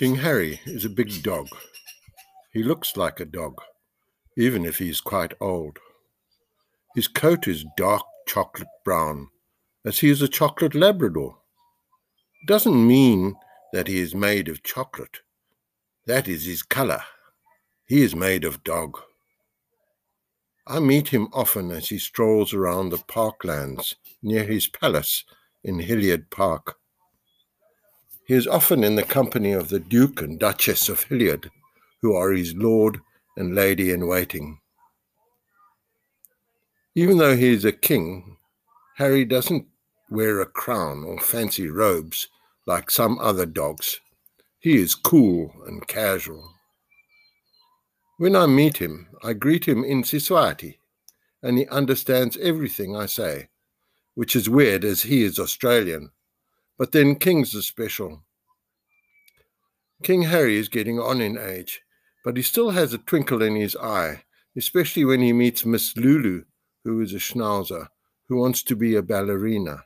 King Harry is a big dog. He looks like a dog, even if he's quite old. His coat is dark chocolate brown, as he is a chocolate Labrador. It doesn't mean that he is made of chocolate. That is his colour. He is made of dog. I meet him often as he strolls around the parklands near his palace in Hilliard Park. He is often in the company of the Duke and Duchess of Hilliard, who are his lord and lady in waiting. Even though he is a king, Harry doesn't wear a crown or fancy robes like some other dogs. He is cool and casual. When I meet him, I greet him in Siswati, and he understands everything I say, which is weird as he is Australian. But then kings are special. King Harry is getting on in age, but he still has a twinkle in his eye, especially when he meets Miss Lulu, who is a schnauzer, who wants to be a ballerina.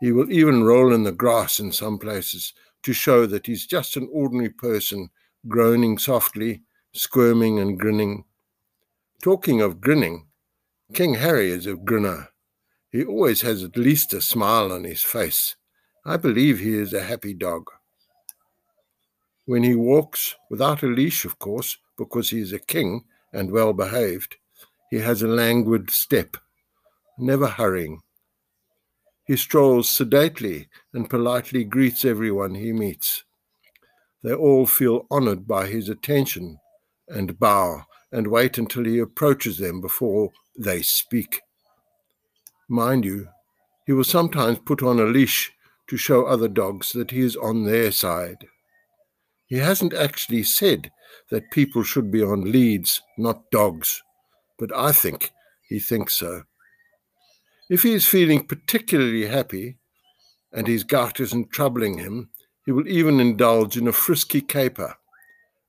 He will even roll in the grass in some places to show that he's just an ordinary person, groaning softly, squirming and grinning. Talking of grinning, King Harry is a grinner. He always has at least a smile on his face. I believe he is a happy dog. When he walks, without a leash, of course, because he is a king and well behaved, he has a languid step, never hurrying. He strolls sedately and politely greets everyone he meets. They all feel honored by his attention and bow and wait until he approaches them before they speak. Mind you, he will sometimes put on a leash to show other dogs that he is on their side. He hasn't actually said that people should be on leads, not dogs, but I think he thinks so. If he is feeling particularly happy and his gout isn't troubling him, he will even indulge in a frisky caper,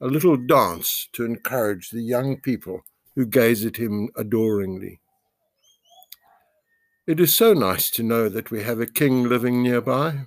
a little dance to encourage the young people who gaze at him adoringly. It is so nice to know that we have a king living nearby.